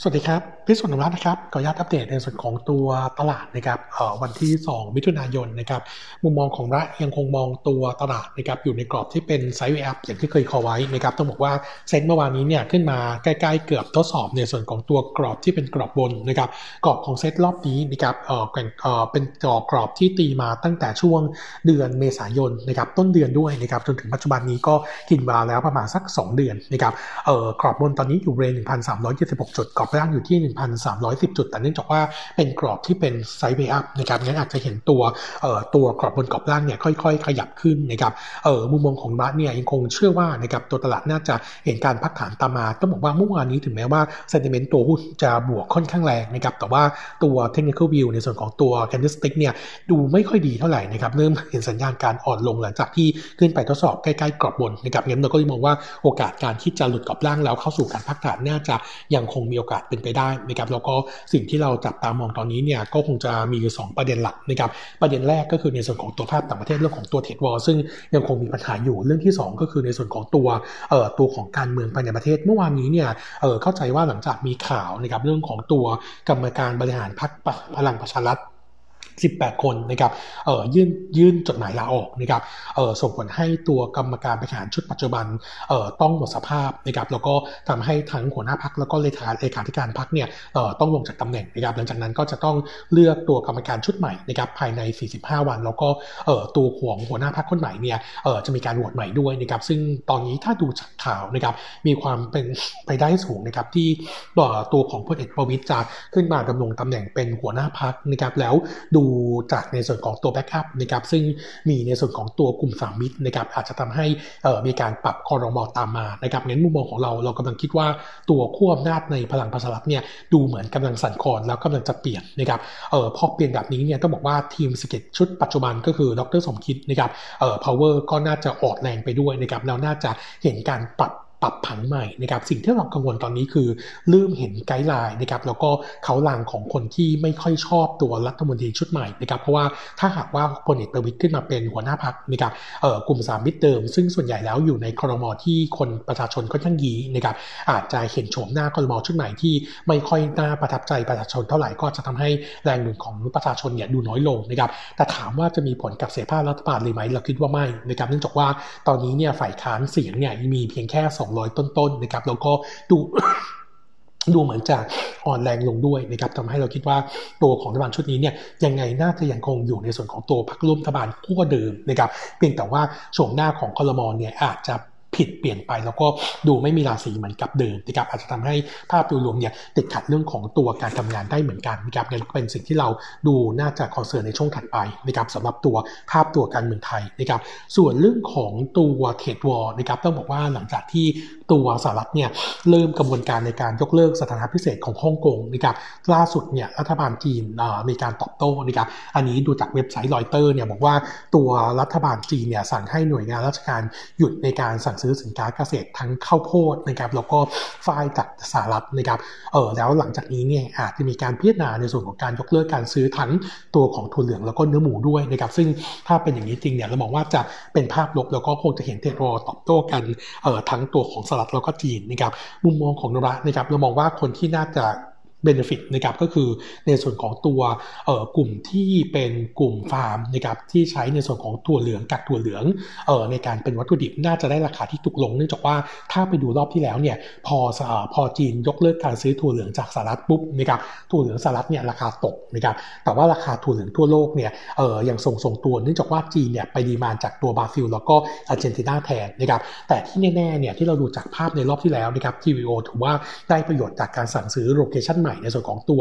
สวัสดีครับ พิสุทธิ์นรัตน์นะครับ ขออนุญาตอัปเดตในส่วนของตัวตลาดนะครับวันที่ 2 มิถุนายนนะครับ มุมมองของรัฐยังคงมองตัวตลาดนะครับอยู่ในกรอบที่เป็น sideway up อย่างที่เคยขอไว้นะครับ ต้องบอกว่าเซ็นเมื่อวานนี้เนี่ยขึ้นมาใกล้ๆเกือบทดสอบในส่วนของตัวกรอบที่เป็นกรอบบนนะครับ กรอบของเซ็ตรอบนี้นะครับเออเป็นกรอบกรอบที่ตีมาตั้งแต่ช่วงเดือนเมษายนนะครับ ต้นเดือนด้วยนะครับ จนถึงปัจจุบันนี้ก็กินเวลาแล้วประมาณสัก 2 เดือนนะครับเออกรอบบนตอนนี้อยู่ range 1,376จุดกรอบล่างอยู่ที่ 1,310 จุด แต่เนื่องจากว่าเป็นกรอบที่เป็น sideway up นะครับงั้นอาจจะเห็นตัวเอ่อตัวกรอบบนกรอบล่างเนี่ยค่อยๆ ขยับขึ้นนะครับเอ่อมุมมองของบัตเนี่ยยังคงเชื่อว่านะครับตัวตลาดน่าจะเห็นการพักฐานตามมาต้องบอกว่าเมื่อวานนี้ถึงแม้ว่า sentiment ตัวหุ้นจะบวกค่อนข้างแรงนะครับแต่ว่าตัว technical view ในส่วนของตัว candlestick เนี่ยดูไม่ค่อยดีเท่าไหร่นะครับเริ่มเห็นสัญญาณการอ่อนลงหลังจากที่ขึ้นไปทดสอบใกล้ๆกรอบบนนะครับงั้นเราก็เลยมองว่าโอกาสการที่จะหลุดกรอบล่างแล้วเข้าสู่การพักฐานน่าจะยังคงมีโอกาสเป็นไปได้นะครับแล้วก็สิ่งที่เราจับตามองตอนนี้เนี่ยก็คงจะมีอยู่ 2 ประเด็นหลักนะครับประเด็นแรกก็คือในส่วนของตัวภาพต่างประเทศเรื่องของตัวเทรดวอลซึ่งยังคงมีปัญหาอยู่เรื่องที่ 2 ก็คือในส่วนของตัวเอ่อตัวของการเมืองภายในประเทศ เมื่อวานนี้เนี่ยเอ่อเข้าใจว่าหลังจากมีข่าวนะครับเรื่องของตัวกรรมการบริหารพรรคพลังประชารัฐ 18 คนนะครับเอ่อยื่นยื่นจดหมายลาออกนะครับเอ่อส่งผลให้ตัวกรรมการบริหารชุดปัจจุบันเอ่อต้องหมดสภาพนะครับแล้วก็ทำให้ทั้งหัวหน้าพักแล้วก็เลขาเลขาธิการพักเนี่ยเอ่อต้องลงจากตำแหน่งนะครับหลังจากนั้นก็จะต้องเลือกตัวกรรมการชุดใหม่นะครับภายใน 45 วัน แล้วก็เอ่อตัวของหัวหน้าพักคนใหม่เนี่ยเอ่อจะมีการโหวตใหม่ด้วยนะครับซึ่งตอนนี้ถ้าดูจากข่าวนะครับมีความเป็นไปได้สูงนะครับที่ตัวของพลเอกประวิตรจะขึ้นมาดำรงตำแหน่งเป็นหัวหน้าพรรคนะครับแล้วดูจากในส่วนของตัว backup นะครับซึ่งมีในส่วนของตัวกลุ่มสามมิตรนะครับอาจจะทำให้มีการปรับคอรมอตามมานะครับงั้นมุมมองของเราเรากำลังคิดว่าตัวขั้วอำนาจในพลังประชารัฐเนี่ยดูเหมือนกำลังสั่นคลอนแล้วกำลังจะเปลี่ยนนะครับเออพอเปลี่ยนแบบนี้เนี่ยต้องบอกว่าทีมเศรษฐกิจชุดปัจจุบันก็คือดร.สมคิดนะครับเออ power ก็น่าจะอ่อนแรงไปด้วยนะครับแล้วน่าจะเห็นการปรับ ปรับผังใหม่นะครับสิ่งที่เรากังวลตอนนี้คือเริ่มเห็นไกด์ไลน์นะครับแล้วก็เขาลางของคนที่ไม่ค่อยชอบตัวรัฐมนตรีชุดใหม่นะครับเพราะว่าถ้าหากว่าพลเอกประวิตยขึ้นมาเป็นหัวหน้าพักนะครับเอ่อกลุ่มสามมิตรเดิม ซึ่งส่วนใหญ่แล้วอยู่ในครมอที่คนประชาชนก็ยังยีนะครับอาจจะเห็นโฉมหน้าครมอชุดใหม่ที่ไม่ค่อยน่าประทับใจประชาชนเท่าไหร่ก็จะทำให้แรงหนุนของประชาชนเนี่ยดูน้อยลงนะครับแต่ถามว่าจะมีผลกับเสียภาพรัฐบาลหรือไม่เราคิดว่าไม่นะครับเนื่องจากว่าตอนนี้เนี่ยฝ่ายค้านเสียงเนี่ยมีเพียงแค่200 ต้นๆนะครับแล้วก็ดูดูเหมือนจะอ่อนแรงลงด้วยนะครับทำให้เราคิดว่าตัวของรัฐบาลชุดนี้เนี่ยยังไงน่าจะยังคงอยู่ในส่วนของตัวพรรคร่วมรัฐบาลคู่เดิมนะครับเพียงแต่ว่าโฉมหน้าของคอรมอเนี่ยอาจจะ ผิดเปลี่ยนไป แล้วก็ดูไม่มีราศีเหมือนกับเดิมนะครับอาจจะทำให้ภาพโดยรวมเนี่ยติดขัดเรื่องของตัวการทำงานได้เหมือนกันนะครับนี่เป็นสิ่งที่เราดูน่าจะคอนเซิร์นในช่วงถัดไปนะครับสำหรับตัวภาพตัวการเมืองไทยนะครับส่วนเรื่องของตัวเทรดวอร์นะครับต้องบอกว่าหลังจากที่ตัวสหรัฐเนี่ยเริ่มกระบวนการในการยกเลิกสถานะพิเศษของฮ่องกงนะครับล่าสุดเนี่ยรัฐบาลจีนมีการตอบโต้นะครับอันนี้ดูจากเว็บไซต์รอยเตอร์เนี่ยบอกว่าตัวรัฐบาลจีนเนี่ยสั่งให้หน่วยงานราชการหยุดในการสั่งซื้อสินค้าเกษตรทั้งข้าวโพดนะครับแล้วก็ฝ้ายจากสหรัฐนะครับเออแล้วหลังจากนี้เนี่ยอาจจะมีการพิจารณาในส่วนของการยกเลิกการซื้อทั้งตัวของถั่วเหลืองแล้วก็เนื้อหมูด้วยนะครับซึ่งถ้าเป็นอย่างนี้จริงเนี่ยเรามองว่าจะเป็นภาพลบแล้วก็คงจะเห็นเทรตอบโต้กันเออทั้งตัวของสหรัฐแล้วก็จีนนะครับมุมมองของนระนะครับเรามองว่าคนที่น่าจะ เบนฟิตนะครับก็คือในส่วนของตัวกลุ่มที่เป็นกลุ่มฟาร์มนะครับที่ใช้ในส่วนของถั่วเหลืองกักถั่วเหลืองออในการเป็นวัตถุดิบน่าจะได้ราคาที่ถูกลง เนื่องจากว่าถ้าไปดูรอบที่แล้วเนี่ยพอพอจีนยกเลิกการซื้อถั่วเหลืองจากสหรัฐปุ๊บนะครับถั่วเหลืองสหรัฐเนี่ยราคาตกนะครับแต่ว่าราคาถั่วเหลืองทั่วโลกเนี่ยเออยังทรงทรงตัวเนื่องจากว่าจีนเนี่ยไป demand จากตัวบราซิล แล้วก็อาร์เจนตินาแทนนะครับแต่ที่แน่ๆเนี่ยที่เราดูจากภาพในรอบที่แล้วนะครับ TVO ถือว่าได้ประโยชน์จากการสั่งซื้อ location ใหม่ในส่วนของตัว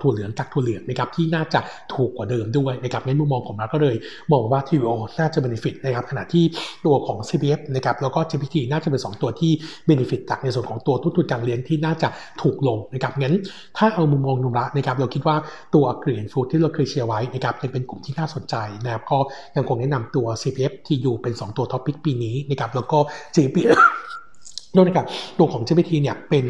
ถั่วเหลืองกากถั่วเหลืองนะครับที่น่าจะถูกกว่าเดิมด้วยนะครับในมุมมองของเราก็เลยมองว่า TVO น่าจะ benefit นะครับขณะที่ตัวของ CPF นะครับแล้วก็ GFPT น่าจะเป็น 2 ตัวที่benefit จากในส่วนของตัวต้นทุนการเลี้ยงที่น่าจะถูกลงนะครับงั้นถ้าเอามุมมองโนมูระนะครับเราคิดว่าตัวกลุ่ม food ที่เราเคยเชียร์ไว้นะครับยังเป็นกลุ่มที่น่าสนใจนะครับก็ยังคงแนะนำตัว CPF TU เป็น 2 ตัว top pick ปีนี้นะครับแล้วก็ GFPT ด้วยนะครับตัวของ GFPT เนี่ยเป็น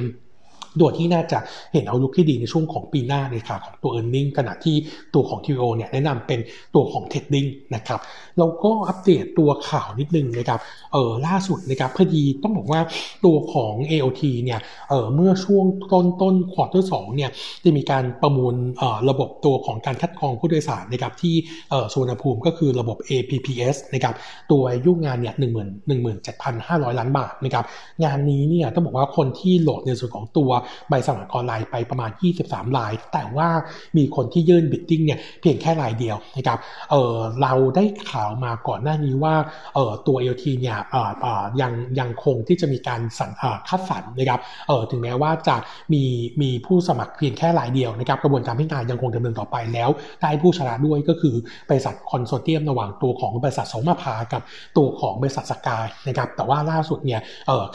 โดยที่น่าจะเห็น outlook ที่ดีในช่วงของปีหน้าในขาของตัว e a r n i n g ขณะที่ตัวของ TVO เนี่ยแนะนำเป็นตัวของ Trading นะครับเราก็อัปเดตตัวข่าวนิดนึงนะครับเออล่าสุดนะครับพอดีต้องบอกว่าตัวของ AOT เนี่ยเออเมื่อช่วงต้นต้น quarter เนี่ยจะมีการประมูลเออระบบตัวของการคัดกรองผู้โดยสารนะครับที่เออสุวรรณภูมิก็คือระบบ APPS นะครับตัวยุ่งงานเนี่ยหนึ่งหมื่นหนึ่งหมื่นเจ็ดพันห้าร้อยล้านบาทนะครับงานนี้เนี่ยต้องบอกว่าคนที่โหลดในส่วนของตัวใบสมัครออนไลน์ไปประมาณ 23 ราย แต่ว่ามีคนที่ยื่นบิดดิ้งเนี่ยเพียงแค่รายเดียวนะครับเออเราได้ข่าวมาก่อนหน้านี้ว่าเออตัว LT เนี่ยเออเออยังยังคงที่จะมีการสัเออคัดสรรนะครับเออถึงแม้ว่าจะมีมีผู้สมัครเพียงแค่รายเดียวนะครับกระบวนการพิจารณายังคงดำเนินต่อไปแล้ว ได้ผู้ชนะด้วยก็คือบริษัทคอนโซเทียมระหว่างตัวของบริษัทสมมาพากับตัวของบริษัทสกายนะครับแต่ว่าล่าสุดเนี่ย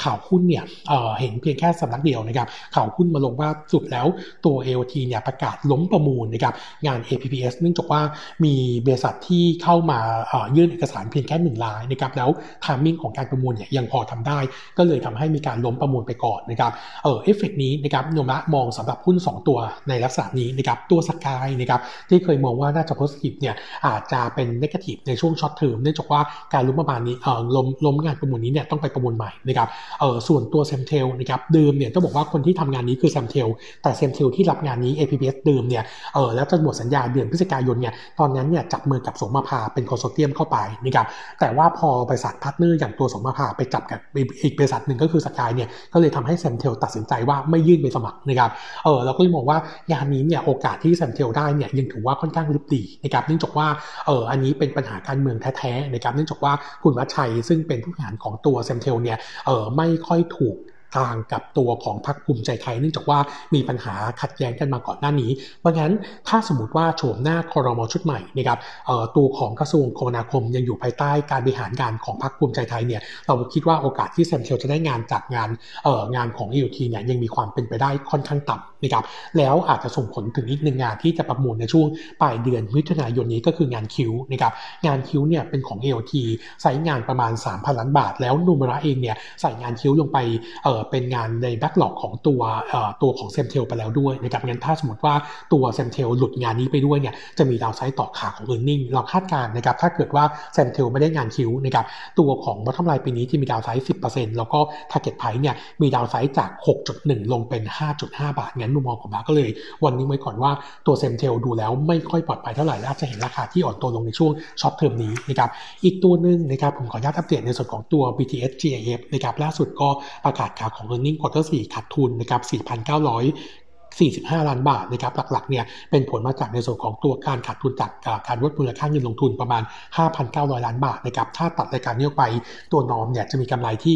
ข่าวหุ้นเนี่ยเเห็นเพียงแค่สำนักเดียวนะครับข่าวหุ้นมาลงล่าสุดแล้วตัว AOT เนี่ยประกาศล้มประมูลนะครับงาน APPS เนื่องจากว่ามีบริษัทที่เข้ามายื่นเอกสารเพียงแค่หนึ่งรายนะครับแล้ว timing ของการประมูลเนี่ยยังพอทำได้ ก็เลยทำให้มีการล้มประมูลไปก่อนนะครับเออเอฟเฟกนี้นะครับโนมูระมองสำหรับหุ้น 2 ตัวในลักษณะนี้นะครับตัว SKY นะครับที่เคยมองว่าน่าจะ positive เนี่ยอาจจะเป็น negative ในช่วง short term เนื่องจากว่าการล้มประมูลนี้เออล้มล้มงานประมูลนี้เนี่ยต้องไปประมูลใหม่นะครับเออส่วนตัว SAMTEL นะครับเดิมเนี่ยต้องบอกว่าคนที่ทำงานนี้คือ SAMTEL แต่ SAMTEL ที่รับงานนี้ APPS เดิมเนี่ยเออแล้วจะหมดสัญญาเดือนพฤศจิกายนเนี่ยตอนนั้นเนี่ยจับมือกับสมมาพาเป็น consortium เข้าไปนะครับแต่ว่าพอ บริษัท partner อย่างตัวสมมาพาไปจับกับอีกบริษัทหนึ่งก็คือ SKY เนี่ยก็เลยทำให้ SAMTEL ตัดสินใจว่าไม่ยื่นไปสมัครนะครับเออเราก็เลยมองว่างานนี้เนี่ยโอกาสที่ SAMTEL ได้เนี่ยยังถือว่าค่อนข้างริบหรี่นะครับเนื่องจากว่าเอออันนี้เป็นปัญหาการเมืองแท้ๆนะครับเนื่องจากว่าคุณวัฒน์ชัยซึ่งเป็นผู้บริหารของตัว SAMTEL เนี่ยเออไม่ค่อยถูก ทางกับตัวของพรรคภูมิใจไทย เนื่องจากว่ามีปัญหาขัดแย้งกันมาก่อนหน้านี้ เพราะงั้นถ้าสมมติว่าโฉมหน้าคอรมอชุดใหม่นะครับตัวของกระทรวงคมนาคมยังอยู่ภายใต้การบริหารงานของพรรคภูมิใจไทยเนี่ยเราคิดว่าโอกาสที่ SAMTEL จะได้งานจากงานงานของ AOT เนี่ยยังมีความเป็นไปได้ค่อนข้างต่ำนะครับแล้วอาจจะส่งผลถึงอีกหนึ่งงานที่จะประมูลในช่วงปลายเดือนมิถุนายนนี้ก็คืองานคิวนะครับงานคิวเนี่ยเป็นของ AOT size งานประมาณ3,000ล้านบาท แล้วโนมูระเองเนี่ยใส่งาน CUTE ลงไปเออเป็นงานใน backlog ของตัวตัวของ SAMTEL ไปแล้วด้วยนะครับงั้นถ้าสมมติว่าตัว SAMTEL หลุดงานนี้ไปด้วยเนี่ยจะมี downside ต่อขาของ e a r n i n g เราคาดการณ์นะครับถ้าเกิดว่า SAMTEL ไม่ได้งาน CUTE นะครับตัวของ bottom line ปีนี้ที่มี downside 10%แล้วก็ target price เนี่ยมี downside จาก 6.1 ลงเป็น 5.5 บาท งั้นมุมมองของบาก็เลย วันนี้ไว้ก่อนว่าตัว SAMTEL ดูแล้วไม่ค่อยปลอดภัยเท่าไหร่และจะเห็นราคาที่อ่อนตัวลงในช่วง short term นี้นะครับอีกตัวหนึ่งนะครับผมขออนุญาตอัปเดตในส่วนของตัว BTS GIF นะครับล่าสุดก็ประกาศข่าวนะครับของ earning quarter 4ขาดทุนนะครับ 45 ล้านบาทนะครับหลักๆเนี่ยเป็นผลมาจากในส่วนของตัวการขาดทุนจากการลดมูลค่าเงินลงทุนประมาณ 5,900 ล้านบาทนะครับถ้าตัดรายการนี้ออกไปตัว norm เนี่ยจะมีกำไรที่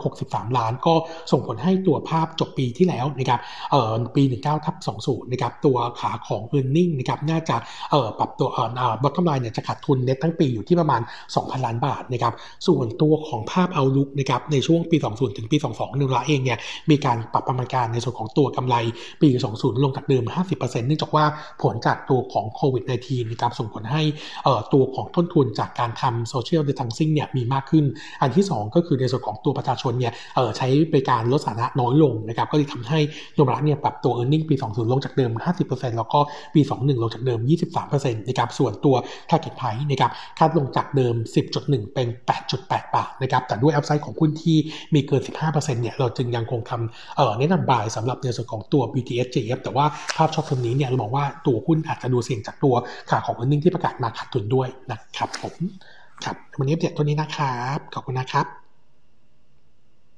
963 ล้าน ก็ส่งผลให้ตัวภาพจบปีที่แล้วนะครับเอ่อปี 19ทับ20นะครับตัวขาของ e a r n i n g นะครับน่าจะเอ่อปรับตัวเอ่อบอททอมไลน์เนี่ยจะขาดทุนเน็ตทั้งปีอยู่ที่ประมาณ 2,000 ล้านบาทนะครับส่วนตัวของภาพเอาลุกนะครับในช่วงปี 20 ถึงปี 22นึงละเองเนี่ยมีการปรับประมาณการในส่วนของตัวกำไรปี200ลงจากเดิม 50%เนื่องจากว่าผลจากตัวของโควิด -19 นะครับส่งผลให้ตัวของต้นทุนจากการทำโซเชียลเดทังซิ่งเนี่ยมีมากขึ้น อันที่ 2 ก็คือในส่วนของตัวประชาชนเนี่ยใช้บริการรถสาธารณะน้อยลงนะครับก็เลยทำให้โนมูระเนี่ยปรับตัว e a r n i n g ปี 20 ลงจากเดิม 50%แล้วก็ปี 21 ลงจากเดิม 23%นะครับส่วนตัว target price นะครับคาดลงจากเดิม 10.1 เป็น 8.8 บาทนะครับแต่ด้วย upside ของหุ้นที่มีเกิน 15%เนี่ยเราจึงยังคงคำแนะนำ buy สำหรับในส่วนของตัว BTSGIF แต่ว่าภาพ short term นี้เนี่ยเราบอกว่าตัวหุ้นอาจจะดูเสี่ยงจากตัวขาของ e a r n i n g ที่ประกาศมาขาดทุนด้วยนะครับผมครับวันนี้เดียดตัวนี้นะครับ ขอบคุณนะครับ